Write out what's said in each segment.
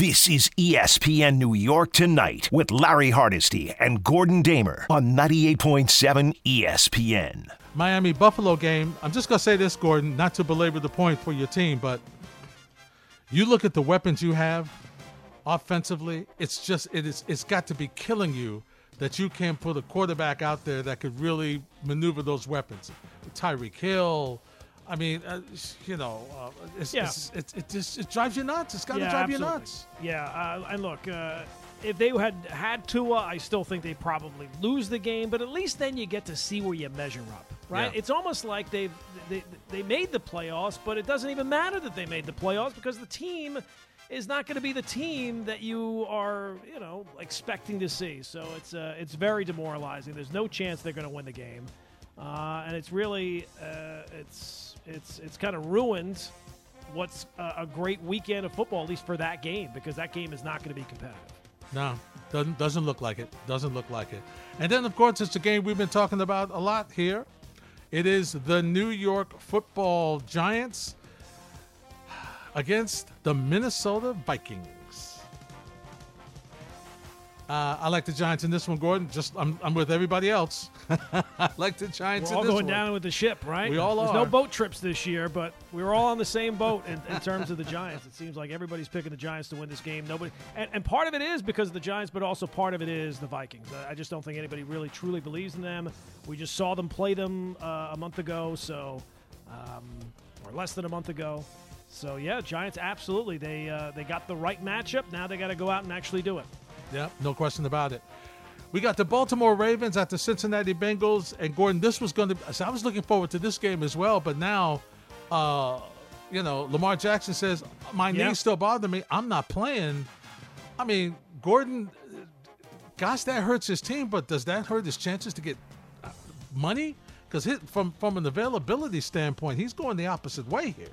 This is ESPN New York Tonight with Larry Hardesty and Gordon Damer on 98.7 ESPN. Miami Buffalo game. I'm just going to say this, Gordon, not to belabor the point for your team, but you look at the weapons you have offensively, it's just it is it's got to be killing you that you can't put a quarterback out there that could really maneuver those weapons. Tyreek Hill, I mean, uh, you know, uh, it's, Yeah. it's, it's, it just it drives you nuts. It's got to Yeah, drive you nuts. Yeah, uh, and look, uh, if they had had Tua, I still think they probably lose the game. But at least then you get to see where you measure up, right? Yeah. It's almost like they've they, they made the playoffs, but it doesn't even matter that they made the playoffs because the team is not going to be the team that you are, you know, expecting to see. So it's uh, it's very demoralizing. There's no chance they're going to win the game, uh, and it's really uh, it's it's it's kind of ruined what's a, a great weekend of football, at least for that game, because that game is not going to be competitive. No, doesn't doesn't look like it. Doesn't look like it. And then of course it's a game we've been talking about a lot here. It is the New York Football Giants against the Minnesota Vikings. Uh, I like the Giants in this one, Gordon. Just I'm, I'm with everybody else. I like the Giants We're all in this going one. down with the ship, right? We all There's are. no boat trips this year, but we were all on the same boat in, in terms of the Giants. It seems like everybody's picking the Giants to win this game. Nobody, and, and part of it is because of the Giants, but also part of it is the Vikings. I, I just don't think anybody really truly believes in them. We just saw them play them uh, a month ago, so um, or less than a month ago. So yeah, Giants absolutely. They uh, they got the right matchup. Now they got to go out and actually do it. Yeah, no question about it. We got the Baltimore Ravens at the Cincinnati Bengals, and Gordon. This was going to. So I was looking forward to this game as well, but now, uh, you know, Lamar Jackson says my Yeah. knees still bother me. I'm not playing. I mean, Gordon. Gosh, that hurts his team, but does that hurt his chances to get uh, money? Because from from an availability standpoint, he's going the opposite way here.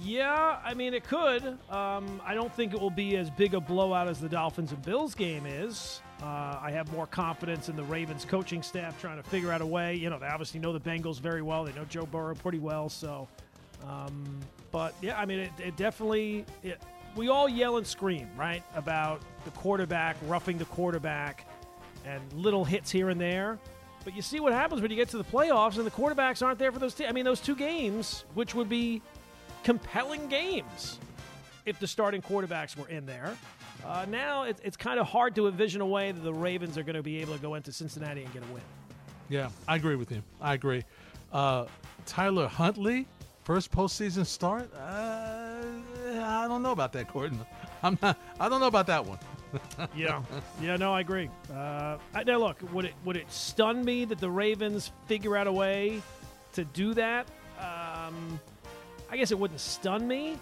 Yeah, I mean it could. Um, I don't think it will be as big a blowout as the Dolphins and Bills game is. Uh, I have more confidence in the Ravens coaching staff trying to figure out a way. You know, they obviously know the Bengals very well. They know Joe Burrow pretty well. So, um, but yeah, I mean, it, it definitely. It, we all yell and scream, right, about the quarterback roughing the quarterback and little hits here and there. But you see what happens when you get to the playoffs and the quarterbacks aren't there for those. I mean, those two games, which would be compelling games if the starting quarterbacks were in there. Uh, now it's, it's kind of hard to envision a way that the Ravens are going to be able to go into Cincinnati and get a win. Yeah, I agree with you. I agree. Uh, Tyler Huntley, first postseason start. Uh, I don't know about that, Gordon. I'm not. I don't know about that one. Yeah, yeah, no, I agree. Uh, I, now, look, would it would it stun me that the Ravens figure out a way to do that? Um, I guess it wouldn't stun me,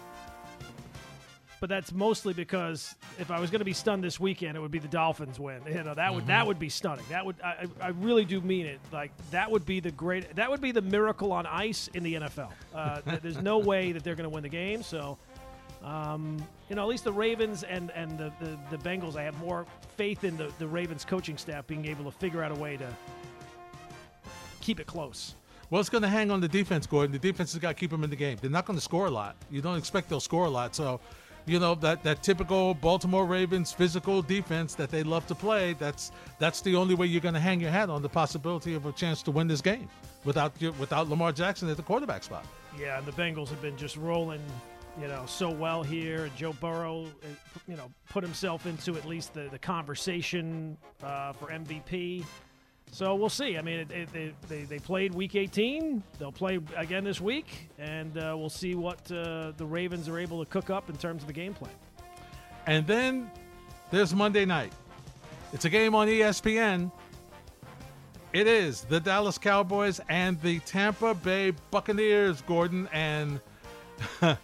but that's mostly because if I was going to be stunned this weekend, it would be the Dolphins win. You know, that would that would be stunning. That would I, I really do mean it. Like that would be the great. That would be the miracle on ice in the NFL. Uh, th- there's no way that they're going to win the game. So. Um, you know, at least the Ravens and, and the, the, the Bengals, I have more faith in the, the Ravens coaching staff being able to figure out a way to keep it close. Well, it's going to hang on the defense, Gordon. The defense has got to keep them in the game. They're not going to score a lot. You don't expect they'll score a lot. So, you know that that typical Baltimore Ravens physical defense that they love to play. That's that's the only way you're going to hang your hat on the possibility of a chance to win this game without without Lamar Jackson at the quarterback spot. Yeah, and the Bengals have been just rolling, you know, so well here. Joe Burrow, uh, you know, put himself into at least the, the conversation uh, for MVP. So we'll see. I mean, it, it, they, they, they played Week 18. They'll play again this week, and uh, we'll see what uh, the Ravens are able to cook up in terms of the game plan. And then there's Monday night. It's a game on ESPN. It is the Dallas Cowboys and the Tampa Bay Buccaneers, Gordon, and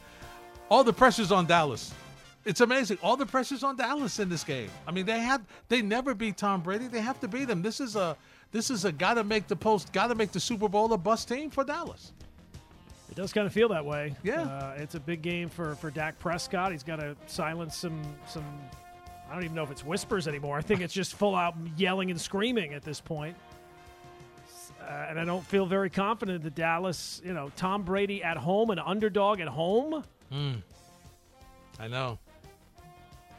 all the pressure's on Dallas. It's amazing. All the pressure's on Dallas in this game. I mean, they have they never beat Tom Brady. They have to beat him. This is a this is a gotta make the post, gotta make the Super Bowl a bust team for Dallas. It does kind of feel that way. Yeah. uh, it's a big game for for Dak Prescott. He's got to silence some some. I don't even know if it's whispers anymore. I think it's just full out yelling and screaming at this point. Uh, and I don't feel very confident that Dallas, you know, Tom Brady at home, an underdog at home. I know.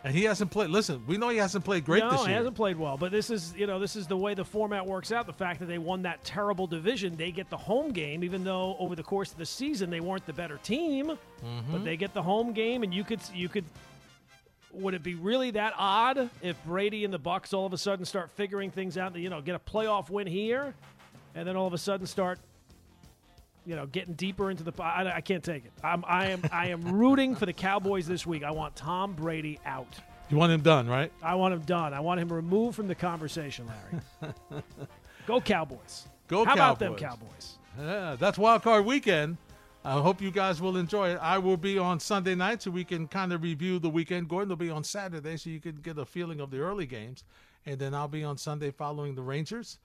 And he hasn't played. Listen, we know he hasn't played great no, this year. he hasn't played well. But this is, you know, this is the way the format works out. The fact that they won that terrible division, they get the home game, even though over the course of the season they weren't the better team. Mm-hmm. But they get the home game, and you could, you could. Would it be really that odd if Brady and the Bucs all of a sudden start figuring things out? You know, get a playoff win here, and then all of a sudden start you know, getting deeper into the. I, I can't take it. I'm, I am. I am rooting for the Cowboys this week. I want Tom Brady out. You want him done, right? I want him done. I want him removed from the conversation, Larry. Go Cowboys. Go How Cowboys. about them Cowboys? Yeah, that's Wild Card Weekend. I hope you guys will enjoy it. I will be on Sunday night so we can kind of review the weekend. Gordon will be on Saturday so you can get a feeling of the early games. And then I'll be on Sunday following the Rangers.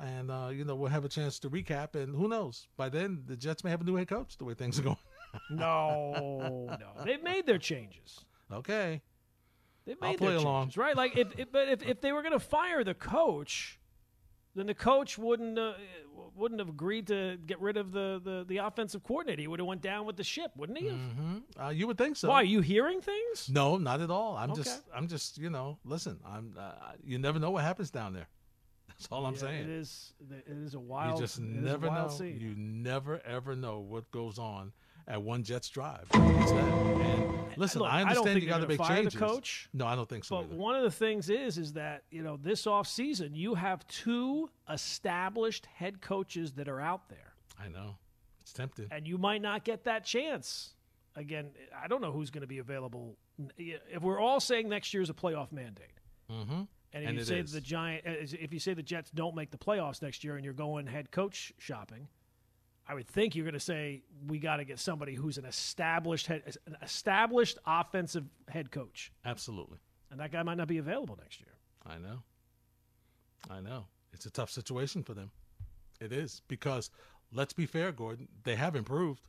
And, uh, you know, we'll have a chance to recap. And who knows? By then, the Jets may have a new head coach the way things are going. No, no. They've made their changes. okay. They've I'll made play their along. changes, right? Like, if, if but if, if they were going to fire the coach, then the coach wouldn't uh, wouldn't have agreed to get rid of the, the, the offensive coordinator. He would have went down with the ship, wouldn't he? have? Uh, you would think so. Why are you hearing things? No, not at all. I'm Okay. just, I'm just, you know, listen. I'm. Uh, you never know what happens down there. That's all I'm Yeah, saying. it is. It is a wild. you just never know. scene. You never ever know what goes on at one Jets drive. And listen, Look, I I understand think you got to make fire the changes. coach, No, I don't think so. But either. one of the things is is that you know this offseason you have two established head coaches that are out there, I know it's tempting. and you might not get that chance. Again, I don't know who's going to be available. If we're all saying next year's a playoff mandate, Mm-hmm. And if And you say is. the giant, uh, if you say the Jets don't make the playoffs next year, and you're going head coach shopping, I would think you're going to say we got to get somebody who's an established head, an established offensive head coach, Absolutely, and that guy might not be available next year. I know. I know it's a tough situation for them. It is because let's be fair, Gordon. They have improved.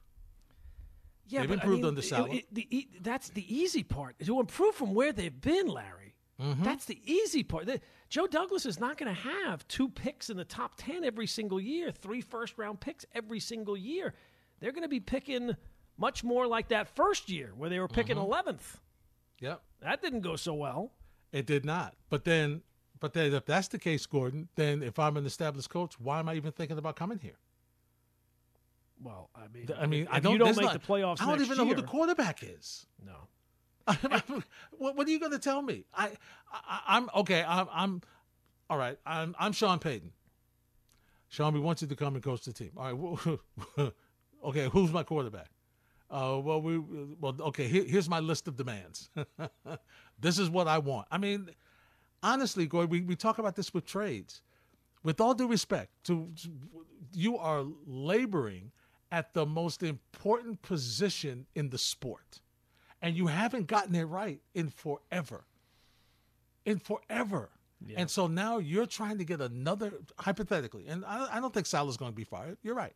Yeah, They've but, I improved mean, under it- it- the that's the easy part. To improve from where they've been, Larry. Mm-hmm. That's the easy part. The- Joe Douglas is not going to have two picks in the top 10 every single year, three first round picks every single year. They're going to be picking much more like that first year where they were picking Mm-hmm. 11th. Yep. That didn't go so well. It did not. But then, but then, if that's the case, Gordon, then if I'm an established coach, why am I even thinking about coming here? Well, I mean, I mean, I don't. you don't make not- the playoffs I don't even know who the quarterback is. No. what, what are you going to tell me? I, I I'm okay. I'm, I'm all right. I'm I'm Sean Payton. Sean, we want you to come and coach the team. All right. okay. Who's my quarterback? Uh, well, we well okay. Here, here's my list of demands. this is what I want. I mean, honestly, Gordon, we, we talk about this with trades. With all due respect, to you are laboring at the most important position in the sport and you haven't gotten it right in forever. In forever. And so now you're trying to get another, hypothetically, and I, I don't think Saleh's going to be fired. You're right.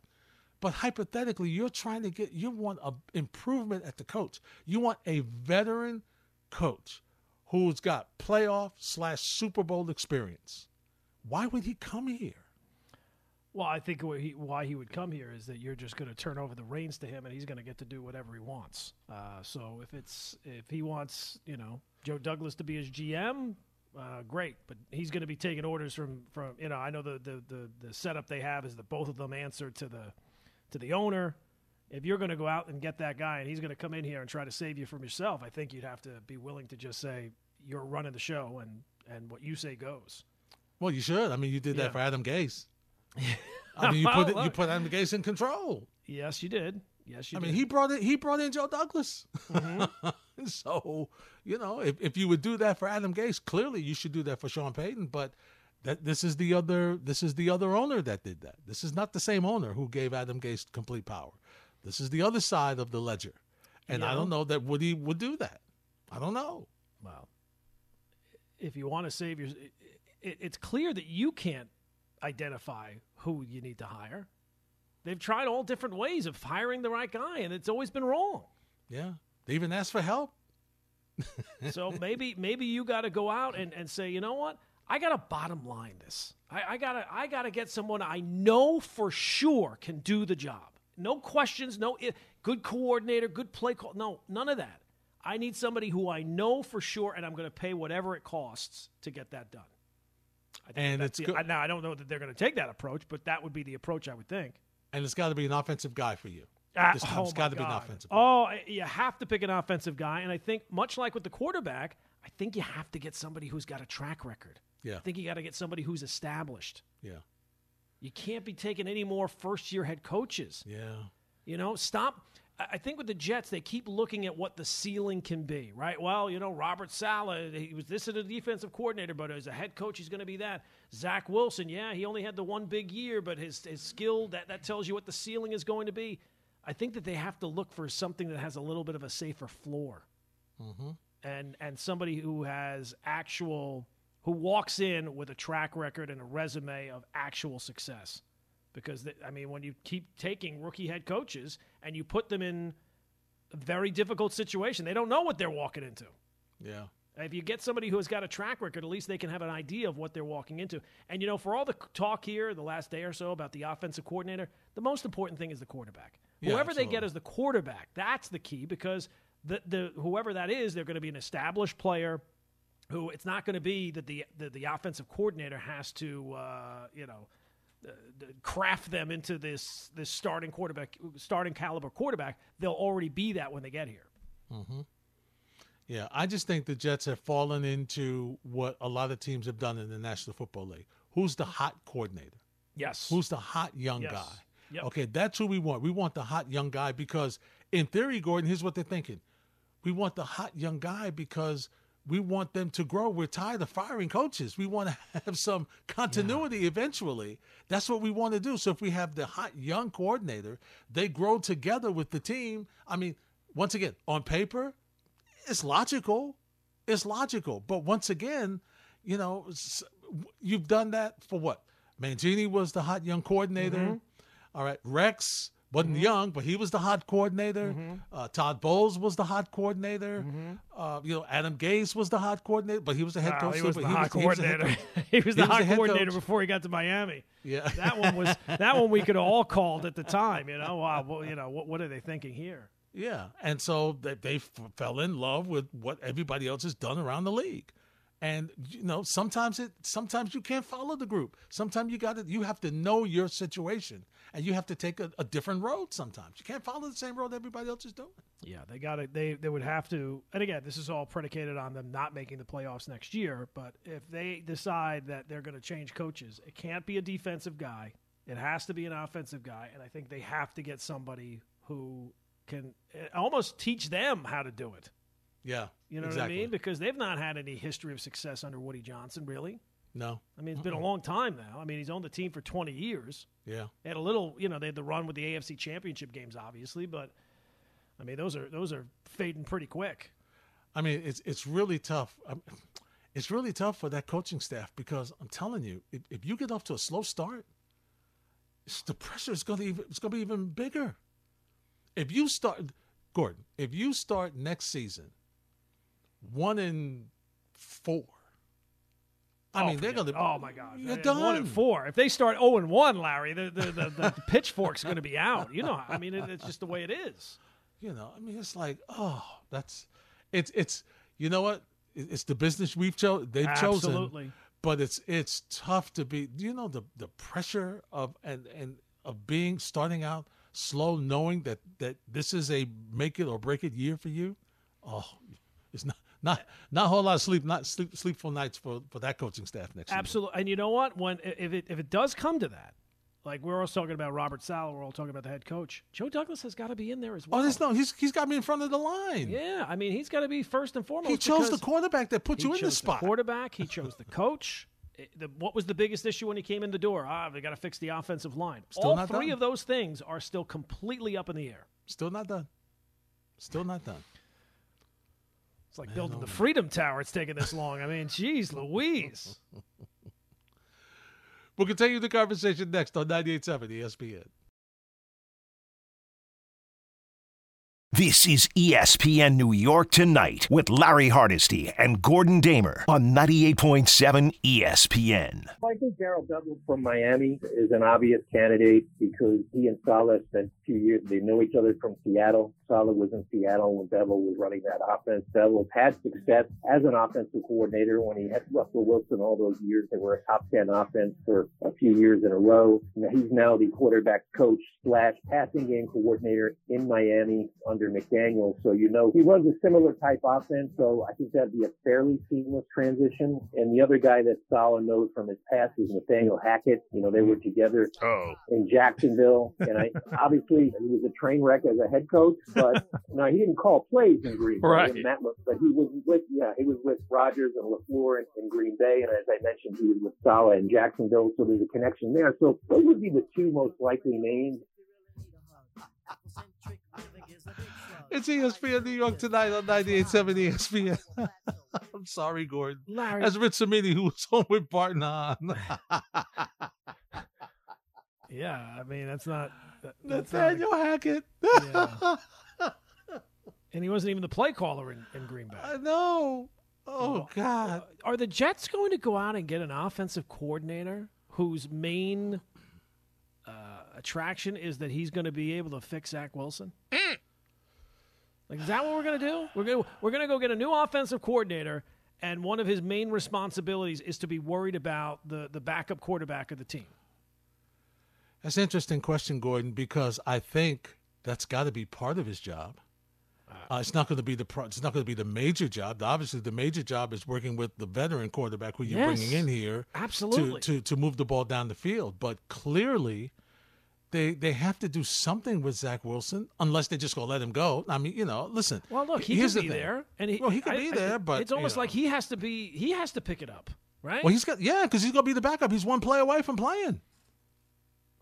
But hypothetically, you're trying to get, you want an improvement at the coach. You want a veteran coach who's got playoff slash Super Bowl experience. Why would he come here? Well, I think what he, why he would come here is that you're just going to turn over the reins to him, and he's going to get to do whatever he wants. Uh, so if it's if he wants, you know, Joe Douglas to be his GM, uh, great. But he's going to be taking orders from from you know. I know the, the the the setup they have is that both of them answer to the to the owner. If you're going to go out and get that guy, and he's going to come in here and try to save you from yourself, I think you'd have to be willing to just say you're running the show, and and what you say goes. Well, you should. I mean, you did Yeah. that for Adam Gase. I mean, you put it, you put Adam Gase in control. Yes, you did. Yes, you I did. mean, he brought it. He brought in Joe Douglas. Mm-hmm. so you know, if, if you would do that for Adam Gase, clearly you should do that for Sean Payton. But that this is the other. This is the other owner that did that. This is not the same owner who gave Adam Gase complete power. This is the other side of the ledger, and I don't know that Woody would do that. I don't know. Well, if you want to save your, it, it's clear that you can't identify who you need to hire. They've tried all different ways of hiring the right guy, and it's always been wrong. Yeah, they even asked for help. So maybe maybe you got to go out and, and say, you know what? I got to bottom line this. I, I gotta I gotta get someone I know for sure can do the job. No questions. No good coordinator. Good play call. No, none of that. I need somebody who I know for sure, and I'm going to pay whatever it costs to get that done. I think And it's the- good- I- now I don't know that they're going to take that approach, but that would be the approach I would think. And it's got to be an offensive guy for you. Ah, this time oh it's got to be an offensive guy. Oh, you have to pick an offensive guy, and I think much like with the quarterback, I think you have to get somebody who's got a track record. Yeah. I think you got to get somebody who's established. Yeah. You can't be taking any more first year head coaches. Yeah. You know, stop. I think with the Jets, they keep looking at what the ceiling can be, right? Well, you know, Robert Saleh, he was this as a defensive coordinator, but as a head coach, he's going to be that. Zach Wilson, yeah, he only had the one big year, but his, his skill, that, that tells you what the ceiling is going to be. I think that they have to look for something that has a little bit of a safer floor. Mm-hmm. And, and somebody who has actual, who walks in with a track record and a resume of actual success because th- I mean, when you keep taking rookie head coaches and you put them in a very difficult situation, they don't know what they're walking into. Yeah. If you get somebody who has got a track record, at least they can have an idea of what they're walking into. And you know, for all the talk here the last day or so about the offensive coordinator, the most important thing is the quarterback. Yeah, Whoever they get as the quarterback, that's the key because the, the whoever that is, they're going to be an established player who it's not going to be that the, the the offensive coordinator has to uh, you know craft them into this this starting quarterback starting caliber quarterback. They'll already be that when they get here. Mm-hmm. Yeah, I just think the Jets have fallen into what a lot of teams have done in the National Football League. Who's the hot coordinator? Yes. Who's the hot young Yes. guy? Yep. Okay, that's who we want. We want the hot young guy because, in theory, Gordon, here's what they're thinking. We want the hot young guy because we want them to grow. We're tired of firing coaches. We want to have some continuity eventually. That's what we want to do. So if we have the hot young coordinator, they grow together with the team. I mean, once again, on paper, it's logical. It's logical. But once again, you know, you've done that for what? Mangini was the hot young coordinator. Mm-hmm. All right. Rex wasn't young, but he was the hot coordinator. Uh, Todd Bowles was the hot coordinator. Uh, you know, Adam Gase was the hot coordinator, but he was the head coach. he was the hot he was the coordinator. he was the He hot coordinator coach. before he got to Miami. Yeah. That one was that one we could have all called at the time. You know, wow. Well, you know, what what are they thinking here? Yeah, and so they, they f- fell in love with what everybody else has done around the league, and you know sometimes it sometimes you can't follow the group. Sometimes you got to you have to know your situation, and you have to take a, a different road. Sometimes you can't follow the same road everybody else is doing. Yeah, they got to They they would have to. And again, this is all predicated on them not making the playoffs next year. But if they decide that they're going to change coaches, it can't be a defensive guy. It has to be an offensive guy, and I think they have to get somebody who can eh, almost teach them how to do it. Yeah, You know exactly. what I mean? Because they've not had any history of success under Woody Johnson, really. No, I mean, it's been a long time now. I mean, he's owned the team for 20 years. yeah, They had a little, you know, they had the run with the AFC Championship games, obviously, but I mean, those are those are fading pretty quick. I mean it's it's really tough. Um, It's really tough for that coaching staff because I'm telling you, if, if you get off to a slow start, the pressure is going to even it's going to be even bigger. If you start, Gordon, if you start next season one in four, I Oh, mean they're going to. Oh my God! You're Uh, done. One and four. If they start zero and one, Larry, the the, the, the pitchfork's going to be out. You know, I mean, it, it's just the way it is. You know, I mean, it's like, oh, that's, it's, it's, you know what? It's the business we've chosen. They've chosen. Absolutely. But it's it's tough to be. Do you know the the pressure of and and of being starting out slow, knowing that that this is a make it or break it year for you. Oh, it's not not not a whole lot of sleep, not sleep sleepful nights for for that coaching staff next year. Absolutely. And you know what? When if it if it does come to that, like we're all talking about Robert Saleh, we're all talking about the head coach. Joe Douglas has got to be in there as well. Oh, there's no. He's he's got me in front of the line. Yeah, I mean, he's got to be first and foremost. he chose the quarterback that put you in the spot. The quarterback. He chose the coach. It- the, what was the biggest issue when he came in the door? Ah, they got to fix the offensive line. Still all three done. of those things are still completely up in the air. Still not done. Still not done. It's like building oh the Freedom Tower. It's taking this long. I mean, geez, Louise. We'll continue the conversation next on 98.7 ESPN. This is ESPN New York Tonight with Larry Hardesty and Gordon Damer on 98.7 ESPN. I think Darrell Douglas from Miami is an obvious candidate because he and Saleh spent a few years. They know each other from Seattle. Saleh was in Seattle when Bevell was running that offense. Bevell had success as an offensive coordinator when he had Russell Wilson all those years. They were a top 10 offense for a few years in a row. He's now the quarterback coach slash passing game coordinator in Miami under McDaniel. So, you know, he runs a similar type offense. So I think that'd be a fairly seamless transition. And the other guy that Saleh knows from his past is Nathaniel Hackett. You know, they were together oh. in Jacksonville. And I obviously he was a train wreck as a head coach, but now he didn't call plays in Green Bay. Right. That, but he was with, yeah, he was with Rodgers and LaFleur in, in Green Bay. And as I mentioned, he was with Saleh in Jacksonville. So there's a connection there. So those would be the two most likely names. It's ESPN New York tonight on 98.7 ESPN. I'm sorry, Gordon. Larry, As Rich Cimini, who was home with Barton Hahn. yeah, I mean that's not that- that's not Nathaniel Hackett. Yeah. and he wasn't even the play caller in, in Green Bay. I know. Oh, God. Are the Jets going to go out and get an offensive coordinator whose main uh, attraction is that he's going to be able to fix Zach Wilson? Like, is that what we're going to do? We're going to we're to go get a new offensive coordinator, and one of his main responsibilities is to be worried about the the backup quarterback of the team. That's an interesting question, Gordon, because I think that's got to be part of his job. Uh, it's not going to be the pro- it's not going to be the major job. Obviously, the major job is working with the veteran quarterback who you're Yes. bringing in here Absolutely. to, to to move the ball down the field. But clearly, they they have to do something with Zach Wilson, unless they just go let him go. I mean, you know, listen. Well, look, he could the be thing. there, and he Well, he could I- be I- there, but, it's you almost know. like he has to be he has to pick it up, right? Well, he's got yeah, because he's to be the backup. He's one play away from playing.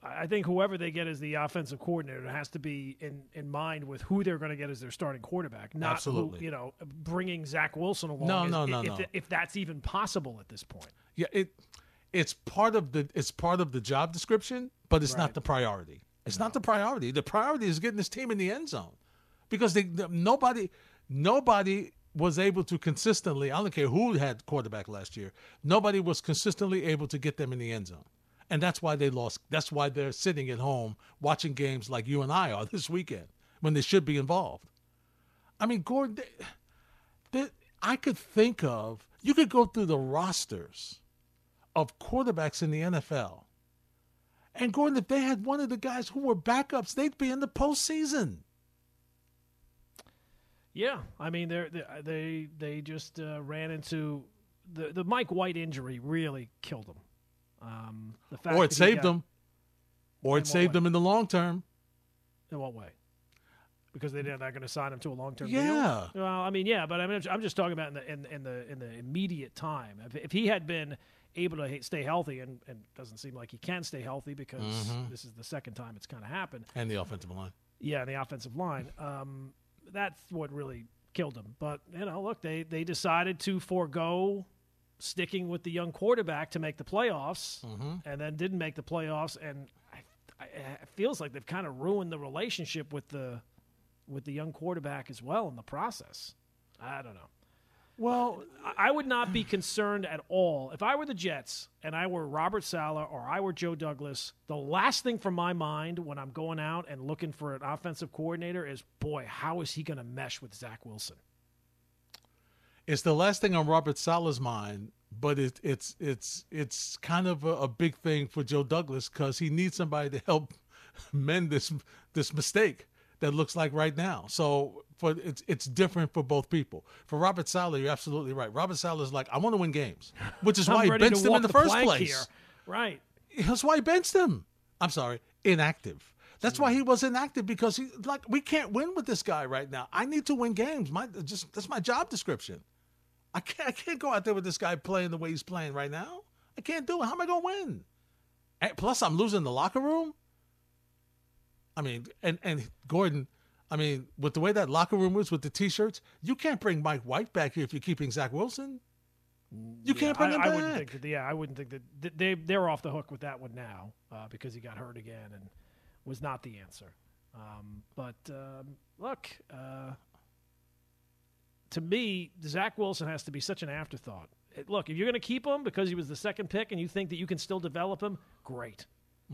I think whoever they get as the offensive coordinator has to be in, in mind with who they're going to get as their starting quarterback, not who, Absolutely. you know bringing Zach Wilson along. No, is- no, no, if, no. if that's even possible at this point. Yeah, it it's part of the it's part of the job description, but it's Right. not the priority. It's not the priority. The priority is getting this team in the end zone because they nobody nobody was able to consistently. I don't care who had quarterback last year. Nobody was consistently able to get them in the end zone. And that's why they lost. That's why they're sitting at home watching games like you and I are this weekend when they should be involved. I mean, Gordon, they, they, I could think of, you could go through the rosters of quarterbacks in the NFL. And Gordon, if they had one of the guys who were backups, they'd be in the postseason. Yeah, I mean they they they just uh, ran into the the Mike White injury really killed them. Um, the fact Or it saved them. Or it saved way? them in the long term. In what way? Because they're not not going to sign him to a long term deal. Yeah. deal. Well, I mean, yeah, but I mean, I'm just talking about in the in, in the in the immediate time. If, if he had been able to stay healthy, and and doesn't seem like he can stay healthy because Mm-hmm. this is the second time it's kind of happened. And the offensive line. Yeah, and the offensive line. Um, that's what really killed him. But you know, look, they they decided to forego sticking with the young quarterback to make the playoffs, and then didn't make the playoffs. And I, I, it feels like they've kind of ruined the relationship with the with the young quarterback as well in the process. I don't know. Well, I- would not be concerned at all if I were the Jets and I were Robert Saleh or I were Joe Douglas. The last thing from my mind when I'm going out and looking for an offensive coordinator is, boy, how is he going to mesh with Zach Wilson? it's the last thing on Robert Saleh's mind, but it, it's it's it's kind of a, a big thing for Joe Douglas because he needs somebody to help mend this this mistake that looks like right now. So for it's it's different for both people. For Robert Saleh, you're absolutely right. Robert Saleh is like, I want to win games, which is why he benched him in the, first place. Here. Right. That's why he benched him. I'm sorry, inactive. That's why he was inactive because he like we can't win with this guy right now. I need to win games. My just that's my job description. I can't I can't go out there with this guy playing the way he's playing right now. I can't do it. How am I gonna win? And plus, I'm losing the locker room. I mean, and and Gordon, I mean, with the way that locker room is with the t-shirts, you can't bring Mike White back here if you're keeping Zach Wilson. You can't bring I, him I back. wouldn't think that. Yeah, I wouldn't think that they they're off the hook with that one now uh, because he got hurt again and was not the answer. Um, but um, look, uh, to me, Zach Wilson has to be such an afterthought. Look, if you're going to keep him because he was the second pick and you think that you can still develop him, great.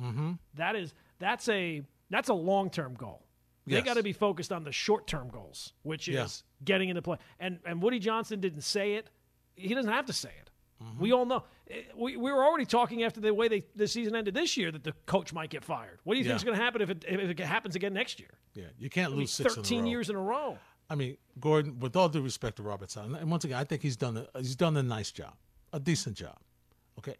Mm-hmm. That is that's a that's a long term goal. They got to be focused on the short term goals, which is Yeah. getting into play. And and Woody Johnson didn't say it. He doesn't have to say it. Mm-hmm. We all know. Eh, We, we were already talking after the way they, the season ended this year that the coach might get fired. What do you think is going to happen if it, if it happens again next year? Yeah, you can't I mean, lose six in a 13 row. years in a row. I mean, Gordon, with all due respect to Robertson, and once again, I think he's done a, he's done a nice job, a decent job. Okay,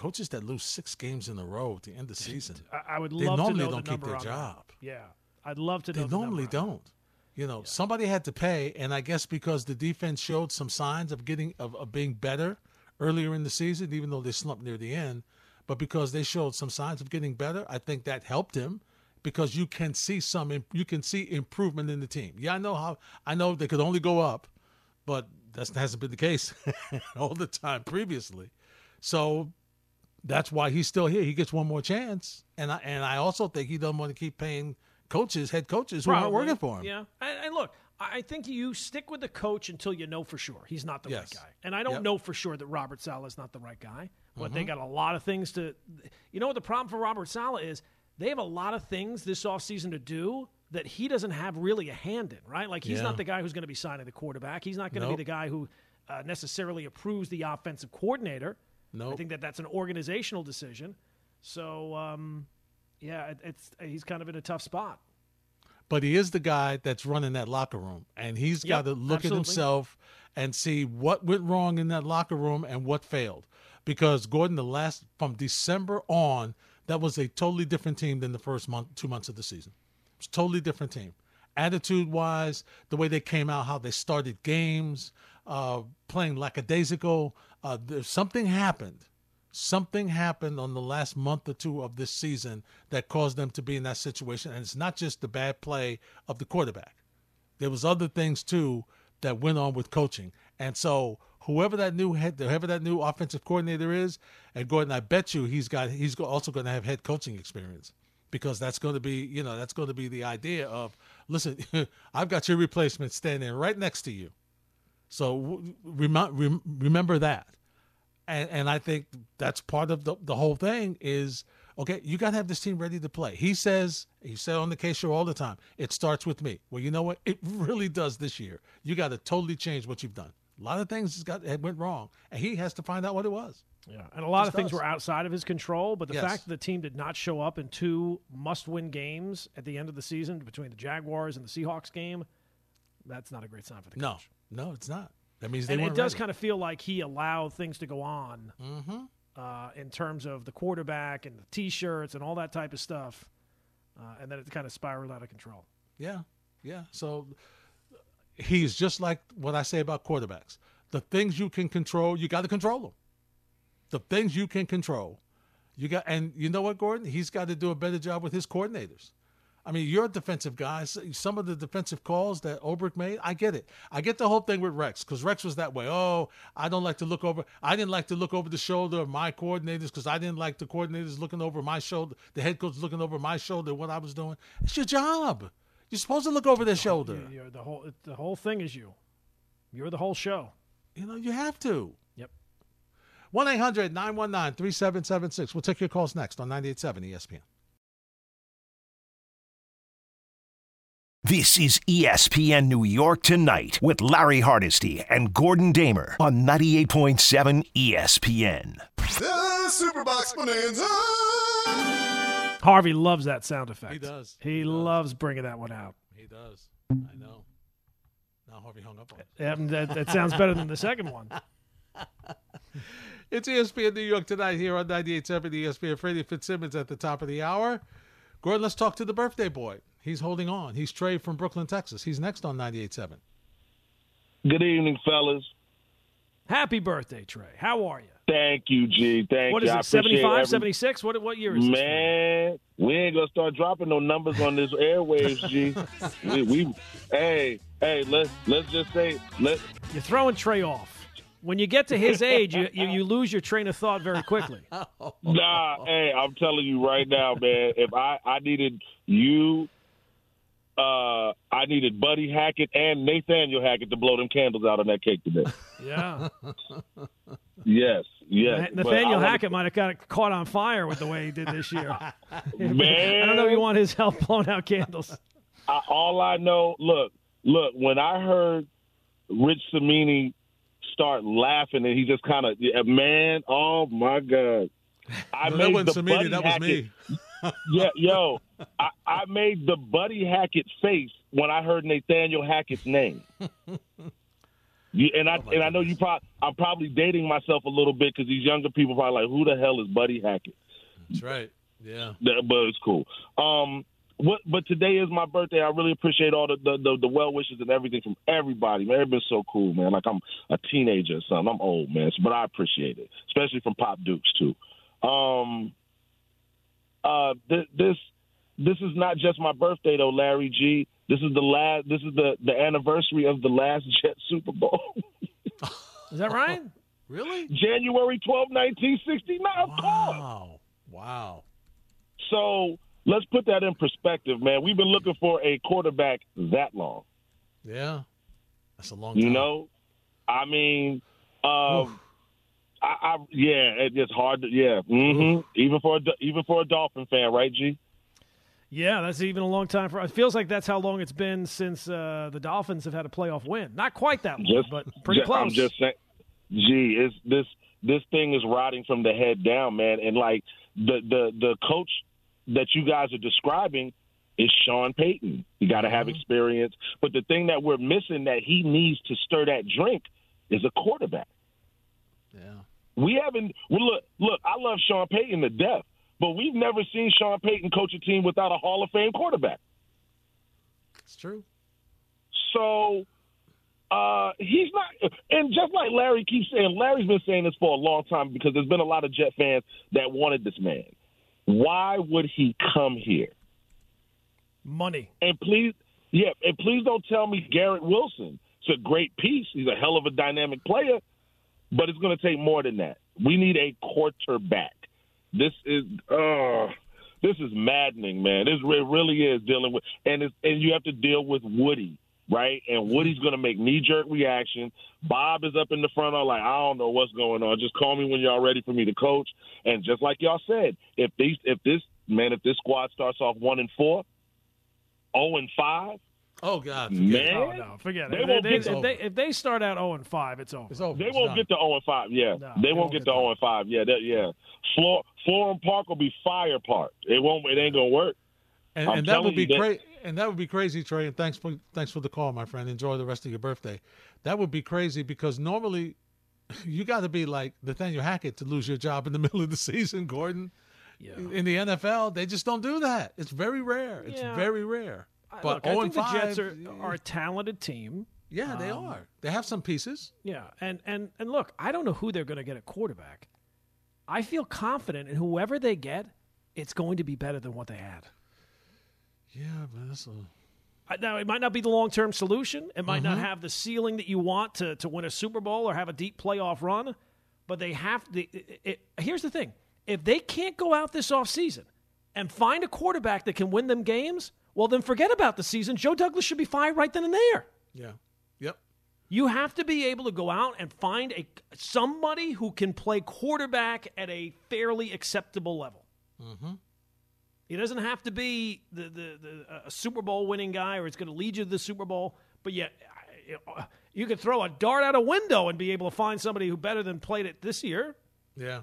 coaches that lose six games in a row at the end of the season, I, I would they love to normally know don't the keep their on that. job. Yeah, I'd love to know. They the normally number on that. don't. You know, somebody had to pay, and I guess because the defense showed some signs of getting of, of being better earlier in the season, even though they slumped near the end, but because they showed some signs of getting better, I think that helped him because you can see some you can see improvement in the team. Yeah, I know how I know they could only go up, but that hasn't been the case all the time previously. So that's why he's still here. He gets one more chance, and I and I also think he doesn't want to keep paying coaches, head coaches who aren't working for him. Yeah, and, and look, I I think you stick with the coach until you know for sure he's not the Yes. right guy. And I don't Yep. know for sure that Robert Saleh is not the right guy. But Mm-hmm. they got a lot of things to. You know what the problem for Robert Saleh is? They have a lot of things this offseason to do that he doesn't have really a hand in, right? Like he's Yeah. not the guy who's going to be signing the quarterback. He's not going to Nope. be the guy who uh, necessarily approves the offensive coordinator. I Nope. think that that's an organizational decision. So, um, yeah, it, it's he's kind of in a tough spot. But he is the guy that's running that locker room, and he's got to look absolutely. at himself and see what went wrong in that locker room and what failed. Because Gordon, the last from December on, that was a totally different team than the first month, two months of the season. It's a totally different team. Attitude wise, the way they came out, how they started games, uh, playing lackadaisical. Uh, something happened. Something happened on the last month or two of this season that caused them to be in that situation. And it's not just the bad play of the quarterback. There was other things too that went on with coaching. And so whoever that new head, whoever that new offensive coordinator is, and Gordon, I bet you he's got he's also going to have head coaching experience because that's going to be you know that's going to be the idea of listen, I've got your replacement standing right next to you, so rem- rem- remember that. And, and I think that's part of the, the whole thing is okay, you got to have this team ready to play. He says, he said on the Kay show all the time, it starts with me. Well, you know what? It really does this year. You got to totally change what you've done. A lot of things has got it went wrong, and he has to find out what it was. Yeah, and a lot Just of things does. were outside of his control. But the Yes. fact that the team did not show up in two must-win games at the end of the season between the Jaguars and the Seahawks game, that's not a great sign for the coach. no, it's not. That means they and it does ready. kind of feel like he allowed things to go on Mm-hmm. uh, in terms of the quarterback and the T-shirts and all that type of stuff, uh, and then it kind of spiraled out of control. Yeah, yeah. So he's just like what I say about quarterbacks. The things you can control, you got to control them. The things you can control, you got. And you know what, Gordon? He's got to do a better job with his coordinators. I mean, you're a defensive guy. Some of the defensive calls that Ulbrich made, I get it. I get the whole thing with Rex because Rex was that way. Oh, I don't like to look over. I didn't like to look over the shoulder of my coordinators because I didn't like the coordinators looking over my shoulder, the head coach looking over my shoulder, what I was doing. It's your job. You're supposed to look over their shoulder. You- the whole the whole thing is you. You're the whole show. You know, you have to. Yep. 1 800 919 3776. We'll take your calls next on 98.7 ESPN. This is ESPN New York Tonight with Larry Hardesty and Gordon Damer on 98.7 ESPN. The Superbox Bonanza. Harvey loves that sound effect. He does. He, He does. loves bringing that one out. He does. I know. Now Harvey hung up on us. Yeah, that, that sounds better than the second one. It's ESPN New York Tonight here on 98.7 ESPN. Freddie Fitzsimmons at the top of the hour. Gordon, let's talk to the birthday boy. He's holding on. He's Trey from Brooklyn, Texas. He's next on 98.7. Good evening, fellas. Happy birthday, Trey. How are you? Thank you, G. Thank What you. is I it, appreciate 75, every- 76? What, what year is this? Man, we ain't gonna start dropping no numbers on this airwaves, G. we, we, hey, hey, let's let's just say let You're throwing Trey off. When you get to his age, you, you, you lose your train of thought very quickly. Nah, hey, I'm telling you right now, man. If I I needed you, uh, I needed Buddy Hackett and Nathaniel Hackett to blow them candles out on that cake today. Yeah. Yes, yes. Nathaniel Hackett might have got caught on fire with the way he did this year. Man, I don't know if you want his help blowing out candles. I, all I know, look, look. When I heard Rich Cimini start laughing, and he just kind of, man, oh my god, I No, made that wasn't the Cimini, that was Hackett, me. Yeah, yo, I, I made the Buddy Hackett face when I heard Nathaniel Hackett's name. You, and I Oh, and I know you probably I'm probably dating myself a little bit because these younger people probably like who the hell is Buddy Hackett? That's right. Yeah. That- but it's cool. Um, what? But today is my birthday. I really appreciate all the the, the, the well wishes and everything from everybody. Man, it's been so cool, man. Like I'm a teenager or something. I'm old, man, but I appreciate it, especially from Pop Dukes too. Um, uh, th- this this is not just my birthday though, Larry G. This is the last. This is the the anniversary of the last Jet Super Bowl, Is that right? Really? January 12, 1969. Of course. Wow. Wow. So let's put that in perspective, man. We've been looking for a quarterback that long. Yeah. That's a long You know, I mean, um, I, I yeah, it- it's hard to yeah, hmm even for a, even for a Dolphin fan, right, G? Yeah, that's even a long time for. It feels like that's how long it's been since uh, the Dolphins have had a playoff win. Not quite that long, Just but pretty ju- close. I'm just saying, G, it's this this thing is rotting from the head down, man, and like the the the coach that you guys are describing is Sean Payton. You got to have experience, but the thing that we're missing that he needs to stir that drink is a quarterback. Yeah. We haven't. Well, look, look. I love Sean Payton to death, but we've never seen Sean Payton coach a team without a Hall of Fame quarterback. It's true. So uh, he's not. And just like Larry keeps saying, Larry's been saying this for a long time because there's been a lot of Jet fans that wanted this man. Why would he come here? Money. And please, yeah, and please don't tell me Garrett Wilson. It's a great piece. He's a hell of a dynamic player, but it's going to take more than that. We need a quarterback. This is, uh, this is maddening, man. This it really is dealing with, and and you have to deal with Woody, right? And Woody's going to make knee jerk reaction. Bob is up in the front, all like, I don't know what's going on. Just call me when y'all ready for me to coach. And just like y'all said, if these, if this man, if this squad starts off one and four, zero and five, Oh God. man, Oh no, forget They it. won't They- get if, they, if they start out zero oh and five, it's over. It's over. they It's won't done. get to zero and five. Yeah, No, they, won't get to zero oh and five. Yeah, that, yeah. Floor, Florham Park will be fire park. It won't. It ain't gonna work. And, and that would be you crazy. And that would be crazy, Trey. And thanks for thanks for the call, my friend. Enjoy the rest of your birthday. That would be crazy because normally you got to be like Nathaniel Hackett to lose your job in the middle of the season, Gordon. Yeah. In the NFL, they just don't do that. It's very rare. It's Yeah. very rare. But Look, I think and the 5, Jets are, are a talented team. yeah, they um, are. They have some pieces. Yeah, and and and look, I don't know who they're going to get at quarterback. I feel confident in whoever they get, it's going to be better than what they had. Yeah, but that's a, I- Now, it might not be the long term solution. It might not have the ceiling that you want to, to win a Super Bowl or have a deep playoff run, but they have to. It, it, here's the thing if they can't go out this offseason and find a quarterback that can win them games, well, then forget about the season. Joe Douglas should be fired right then and there. yeah. Yep. You have to be able to go out and find a somebody who can play quarterback at a fairly acceptable level. Mm-hmm. He doesn't have to be the, the, the a Super Bowl winning guy, or it's going to lead you to the Super Bowl. But yet, you could throw a dart out a window and be able to find somebody who better than played it this year. Yeah.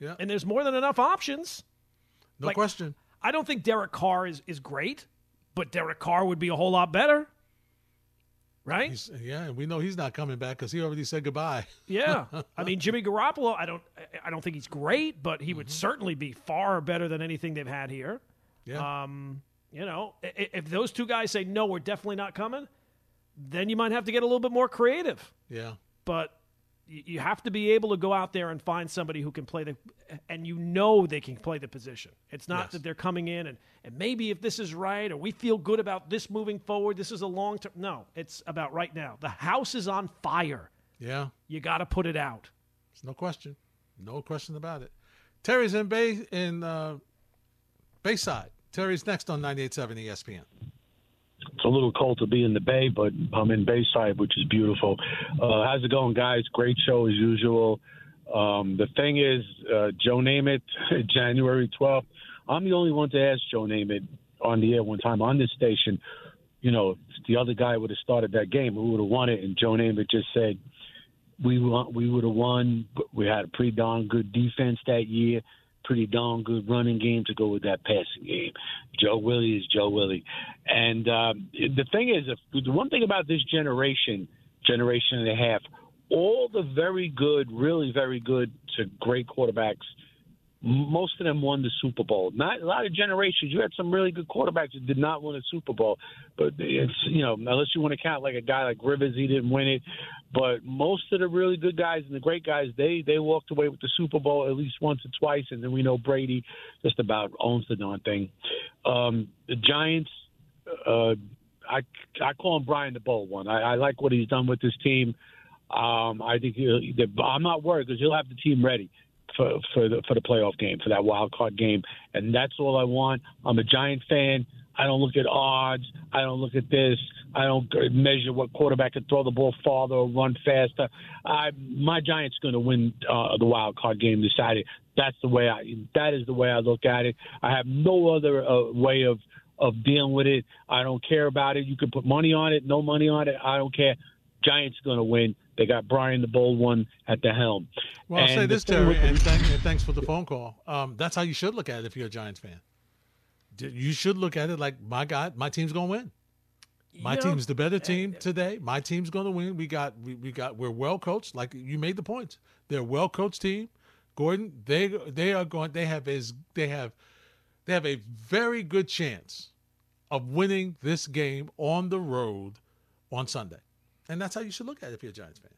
Yeah. And there's more than enough options. No like- question. I don't think Derek Carr is, is great, but Derek Carr would be a whole lot better, right? He's, yeah, and we know he's not coming back because he already said goodbye. Yeah, I mean Jimmy Garoppolo. I don't. I don't think he's great, but he would certainly be far better than anything they've had here. Yeah. Um, you know, if those two guys say no, we're definitely not coming, then you might have to get a little bit more creative. yeah. But you have to be able to go out there and find somebody who can play the, and you know they can play the position. It's not Yes. that they're coming in and and maybe if this is right or we feel good about this moving forward, this is a long term. No, it's about right now. The house is on fire. Yeah, You got to put it out. there's no question, no question about it. Terry's in Bay in uh, Bayside. Terry's next on 98.7 ESPN. A little cold to be in the Bay, but I'm in Bayside, which is beautiful. Uh, how's it going, guys? Great show as usual. Um, the thing is, uh, Joe Namath, January 12th. I'm the only one to ask Joe Namath on the air one time on this station. You know, the other guy would have started that game, who would have won it? And Joe Namath just said, "We want, we would have won. We had a pretty darn good defense that year, pretty darn good running game to go with that passing game. Joe Willie is Joe Willie, and um, the thing is, the one thing about this generation, generation and a half, all the very good, really very good to great quarterbacks most of them won the Super Bowl. Not a lot of generations. You had some really good quarterbacks that did not win a Super Bowl, but it's you know unless you want to count like a guy like Rivers, he didn't win it. But most of the really good guys and the great guys, they they walked away with the Super Bowl at least once or twice, and then we know Brady just about owns the darn thing. Um, the Giants. Uh, I I call him Brian the Bold One. I, I like what he's done with this team. Um, I think he'll, I'm not worried because he'll have the team ready for for the for the playoff game for that wild card game, and that's all I want. I'm a Giant fan. I don't look at odds. I don't look at this. I don't measure what quarterback can throw the ball farther or run faster. I, my Giants going to win uh, the wild card game decided. That's the way I. That is the way I look at it. I have no other uh, way of of dealing with it. I don't care about it. You can put money on it, no money on it. I don't care. Giants going to win. They got Brian the Bold One at the helm. Well, I'll And say this, thing Terry, with the- and, thank, and thanks for the phone call. Um, that's how you should look at it if you're a Giants fan. You should look at it like, my God, my team's going to win. My Yeah. team's the better team today. My team's going to win. We got, we, we got, we're well coached. Like you made the points. They're a well coached team. Gordon, they they are going. They have is they have they have a very good chance of winning this game on the road on Sunday, and that's how you should look at it if you're a Giants fan.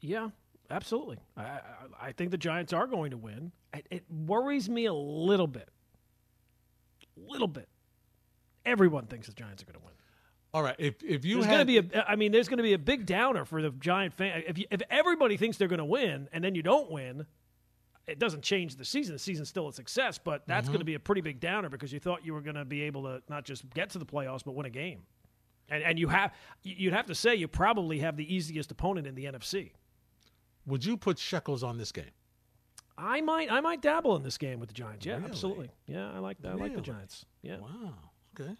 Yeah, absolutely. I, I, I think the Giants are going to win. It, it worries me a little bit. A Little bit. Everyone thinks the Giants are going to win. All right, if if you There's had going to be a. I mean, there's going to be a big downer for the Giant fan. If you, if everybody thinks they're going to win and then you don't win, it doesn't change the season. The season's still a success, but that's mm-hmm. going to be a pretty big downer because you thought you were going to be able to not just get to the playoffs but win a game. And and you have you'd have to say you probably have the easiest opponent in the NFC. would you put shekels on this game? I might I might dabble in this game with the Giants. Yeah, Really? absolutely. Yeah, I like that. I like the Giants. Yeah. Wow. Okay.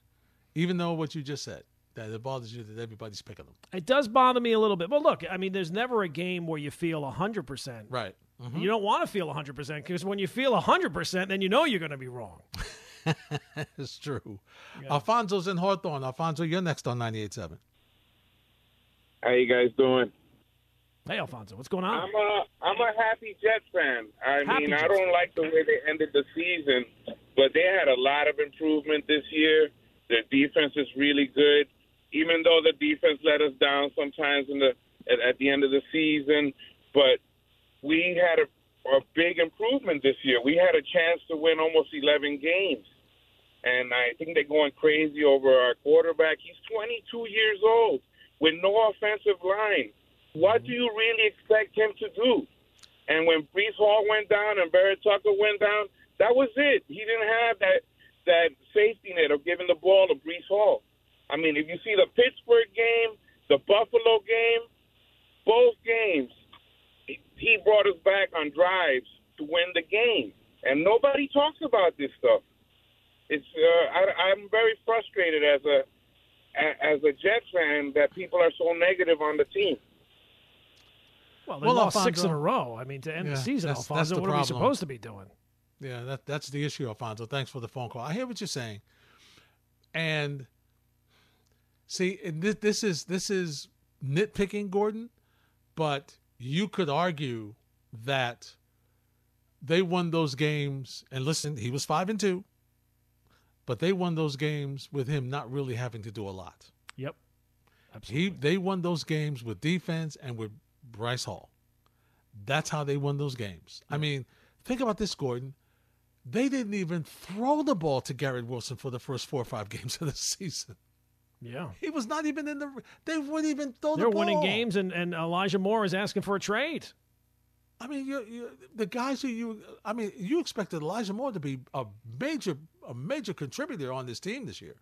Even though what you just said that it bothers you that everybody's picking them. It does bother me a little bit. But look, I mean there's never a game where you feel 100%. Right. Mhm. You don't want to feel 100% because when you feel 100%, then you know you're going to be wrong. it's true. Alfonso's in Hawthorne. Alfonso, you're next on 98.7. How you guys doing? Hey, Alfonso, what's going on? I'm a I'm a happy Jets fan. I Happy mean, I don't like the way they ended the season, but they had a lot of improvement this year. Their defense is really good, even though the defense let us down sometimes in the at, at the end of the season. But we had a, a big improvement this year. We had a chance to win almost 11 games, and I think they're going crazy over our quarterback. He's 22 years old with no offensive line. What do you really expect him to do? And when Breece Hall went down and Vera Tucker went down, that was it. He didn't have that that safety net of giving the ball to Breece Hall. I mean, if you see the Pittsburgh game, the Buffalo game, both games, he- he brought us back on drives to win the game, and nobody talks about this stuff. It's uh, I, I'm very frustrated as a a- as a Jets fan that people are so negative on the team. well, they well, lost six in a row. I mean, to end Yeah, the season, that's- that's Alfonso, the what are we supposed to be doing? Yeah, that that's the issue, Alfonso. Thanks for the phone call. I hear what you're saying, and see, and this, this is this is nitpicking, Gordon, but you could argue that they won those games. And listen, he was five and two, but they won those games with him not really having to do a lot. Yep. He they won those games with defense and with Bryce Hall. That's how they won those games. I mean, think about this, Gordon. They didn't even throw the ball to Garrett Wilson for the first four or five games of the season. Yeah. He was not even in the. They wouldn't even throw They're the ball. They're winning games, and, and Elijah Moore is asking for a trade. I mean, you, you, the guys who you. I mean, you expected Elijah Moore to be a major, a major contributor on this team this year,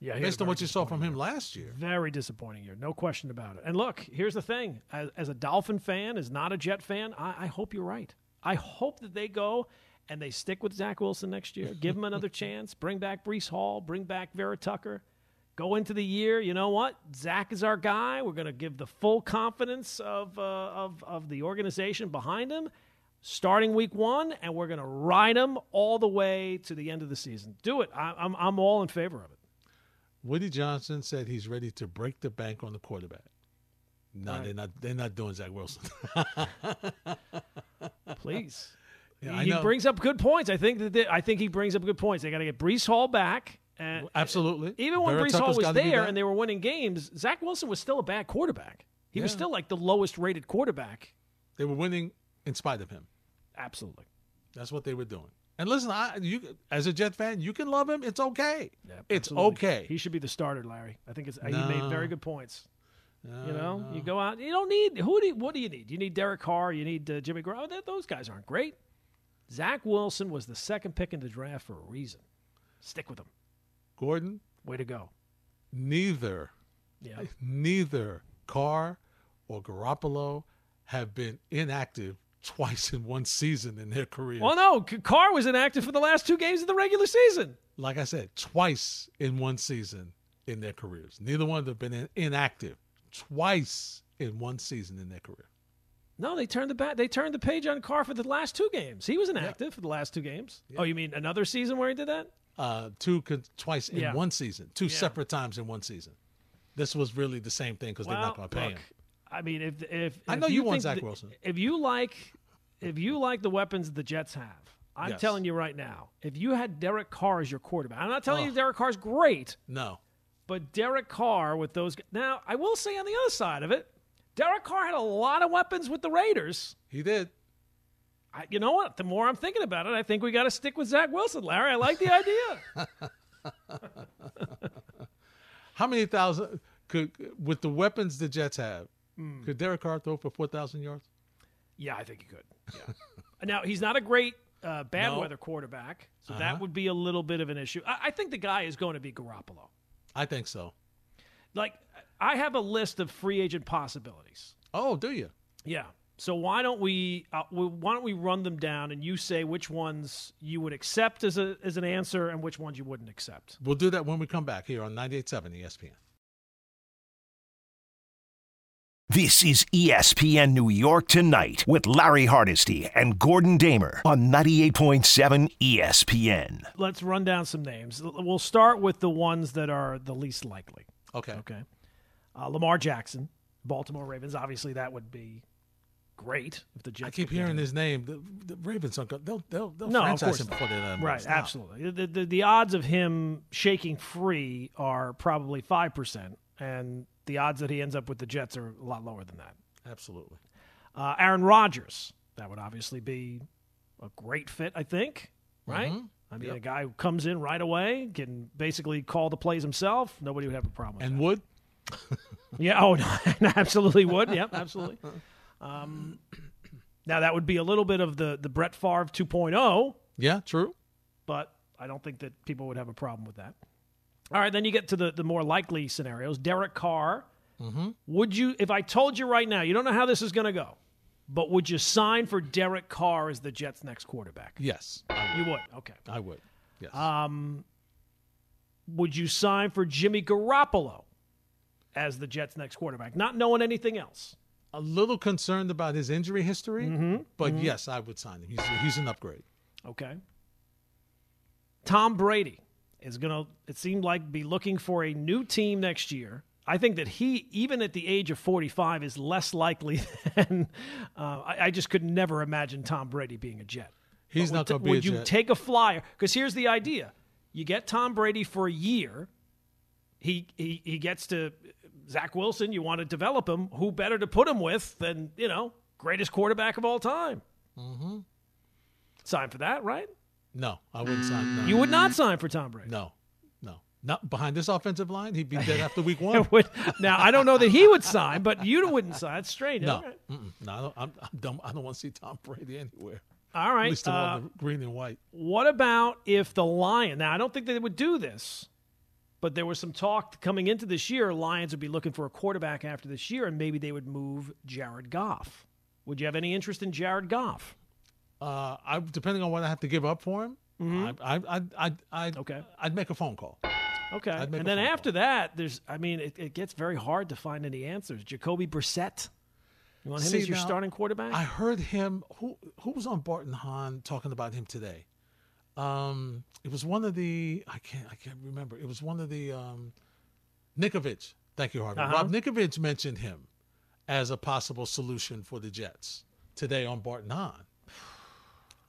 Yeah, based on what you saw from him last year. Very disappointing year, no question about it. And look, here's the thing: as, as a Dolphin fan, as not a Jet fan, I, I hope you're right. I hope that they go and they stick with Zach Wilson next year. Give him another chance. Bring back Breece Hall. Bring back Vera Tucker. Go into the year. You know what? Zach is our guy. We're going to give the full confidence of uh, of of the organization behind him. Starting week one, and we're going to ride him all the way to the end of the season. Do it. I, I'm I'm all in favor of it. Woody Johnson said he's ready to break the bank on the quarterback. No, Right. they're not. They're not doing Zach Wilson. Please. Yeah, I he brings up good points. I think that they, I think he brings up good points. They got to get Breece Hall back, and Absolutely. even when Breece Hall was there and they were winning games, Zach Wilson was still a bad quarterback. He was still like the lowest rated quarterback. they were winning in spite of him. Absolutely. That's what they were doing. And listen, I you as a Jet fan, you can love him. It's okay. Yeah, it's okay. He should be the starter, Larry. I think it's, he made very good points. No, You know, no. you go out. You don't need who do you, what do you need? You need Derek Carr. You need uh, Jimmy Garoppolo. That- Those guys aren't great. Zach Wilson was the second pick in the draft for a reason. Stick with him. Gordon, Way to go. neither Yeah. neither Carr or Garoppolo have been inactive twice in one season in their career. Well, no, Carr was inactive for the last two games of the regular season. Like I said, twice in one season in their careers. Neither one of them have been inactive twice in one season in their career. No, they turned the back. They turned the page on Carr for the last two games. He was inactive for the last two games. Oh, you mean another season where he did that? Uh, two twice in Yeah. one season, two separate times in one season. This was really the same thing because they're not going to pay look, him. I mean, if if I if know you want Zach Wilson. If you like, if you like the weapons the Jets have, I'm Yes. telling you right now, if you had Derek Carr as your quarterback, I'm not telling you. Derek Carr's great, No. but Derek Carr with those. Now, I will say on the other side of it, Derek Carr had a lot of weapons with the Raiders. He did. I, you know what? The more I'm thinking about it, I think we got to stick with Zach Wilson, Larry. I like the idea. How many thousand could with the weapons the Jets have? Hmm. Could Derek Carr throw for four thousand yards? Yeah, I think he could. Yeah. now he's not a great uh, bad No. weather quarterback, so Uh-huh. that would be a little bit of an issue. I, I think the guy is going to be Garoppolo. I think so. Like I have a list of free agent possibilities. Oh, do you? Yeah. So why don't we, uh, why don't we run them down and you say which ones you would accept as a as an answer and which ones you wouldn't accept. We'll do that when we come back here on 98.7 ESPN. This is ESPN New York Tonight with Larry Hardesty and Gordon Damer on 98.7 ESPN. Let's run down some names. We'll start with the ones that are the least likely. Okay. Okay. Uh, Lamar Jackson, Baltimore Ravens. Obviously, that would be great if the Jets. I keep hearing his name. The, the Ravens aren't going. They'll they'll they'll No, franchise him before they let Right, absolutely. The, the, the odds of him shaking free are probably 5%, and the odds that he ends up with the Jets are a lot lower than that. Absolutely. Uh, Aaron Rodgers, that would obviously be a great fit, I think, right? Mhm. I mean, Yep. a guy who comes in right away, can basically call the plays himself. Nobody would have a problem with And that. Wood. Yeah, oh, no, absolutely would. Yep, absolutely. Um, now, that would be a little bit of the, the Brett Favre 2.0 Yeah, true. but I don't think that people would have a problem with that. All right, then you get to the, the more likely scenarios. Derek Carr. Mm-hmm. Would you, if I told you right now, you don't know how this is going to go, but would you sign for Derek Carr as the Jets' next quarterback? Yes, You would. Okay. I would. Yes. Um, would you sign for Jimmy Garoppolo as the Jets' next quarterback, not knowing anything else? A little concerned about his injury history, Mm-hmm. but yes, I would sign him. He's he's an upgrade. Okay. Tom Brady is going to, it seemed like, be looking for a new team next year. I think that he, even at the age of 45, is less likely than. Uh, I, I just could never imagine Tom Brady being a Jet. He's But not going to be Would you Jet. take a flyer? Because here's the idea: you get Tom Brady for a year. He he he gets to Zach Wilson. You want to develop him. Who better to put him with than you know greatest quarterback of all time? Mm-hmm. Sign for that, right? no, I wouldn't sign. No. You would not sign for Tom Brady. No, no. Not behind this offensive line, he'd be dead after week one. Would- now I don't know that he would sign, but you wouldn't sign. It's strange. No. Mm-mm. no, I don't, I'm, I'm dumb. I don't want to see Tom Brady anywhere. All right. At least uh, the green and white. What about if the Lion? Now, I don't think they would do this, but there was some talk coming into this year. Lions would be looking for a quarterback after this year, and maybe they would move Jared Goff. Would you have any interest in Jared Goff? Uh, I depending on what I have to give up for him, I, I, I, I, I, Okay. I'd make a phone call. Okay. And then after that, there's, I mean, it, it gets very hard to find any answers. Jacoby Brissett. You want him See, as your now, starting quarterback? I heard him. Who who was on Bart and Hahn talking about him today? Um, it was one of the I can't I can't remember. It was one of the um, Ninkovich. Thank you, Harvey. Uh-huh. Rob Ninkovich mentioned him as a possible solution for the Jets today on Bart and Hahn.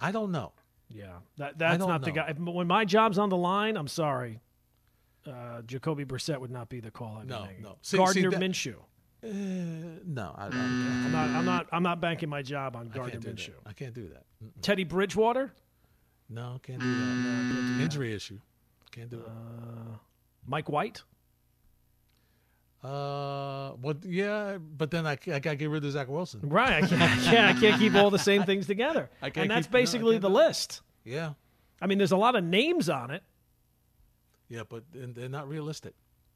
I don't know. yeah. That, that's not the guy. When my job's on the line, I'm sorry. Uh, Jacoby Brissett would not be the call. I'd No, making. no. See- see, Gardner that- Minshew. Uh, no, I, I, I'm not. I'm not. I'm not banking my job on Gardner can't Minshew. I can't do that. Mm-mm. Teddy Bridgewater, No, can't do that. Injury issue. Can't do it. Mike White. Uh, well, yeah, but then I, I got to get rid of Zach Wilson. Right. I can't. I can't, I can't keep all the same things together. I can't and that's keep- no, basically can't the do list. Yeah, I mean, there's a lot of names on it. yeah, but they're they're not realistic.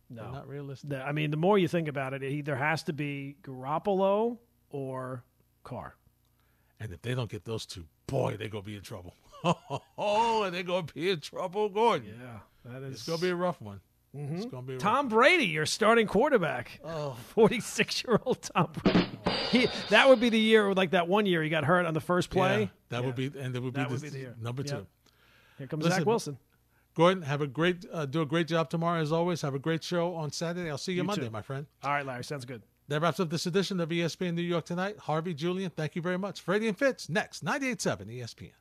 No. They're not realistic. The- I mean, the more you think about it, it either has to be Garoppolo or Carr. And if they don't get those two, boy, they're gonna be in trouble. Oh, and they're gonna be in trouble, Gordon. Yeah, that is. It's gonna be a rough one. It's gonna be a rough Tom Brady, your starting quarterback. Oh. 46 year old Tom Brady. He, that would be the year, like that one year he got hurt on the first play. Yeah, that would be, and that would be, That would the, be the year. number Yeah. two. Here comes Listen, Zach Wilson. Gordon, have a great, uh, do a great job tomorrow as always. Have a great show on Saturday. I'll see you, You Monday, too. my friend. All right, Larry, sounds good. That wraps up this edition of ESPN New York Tonight. Harvey, Julian, thank you very much. Freddie and Fitz, next, 98.7 ESPN.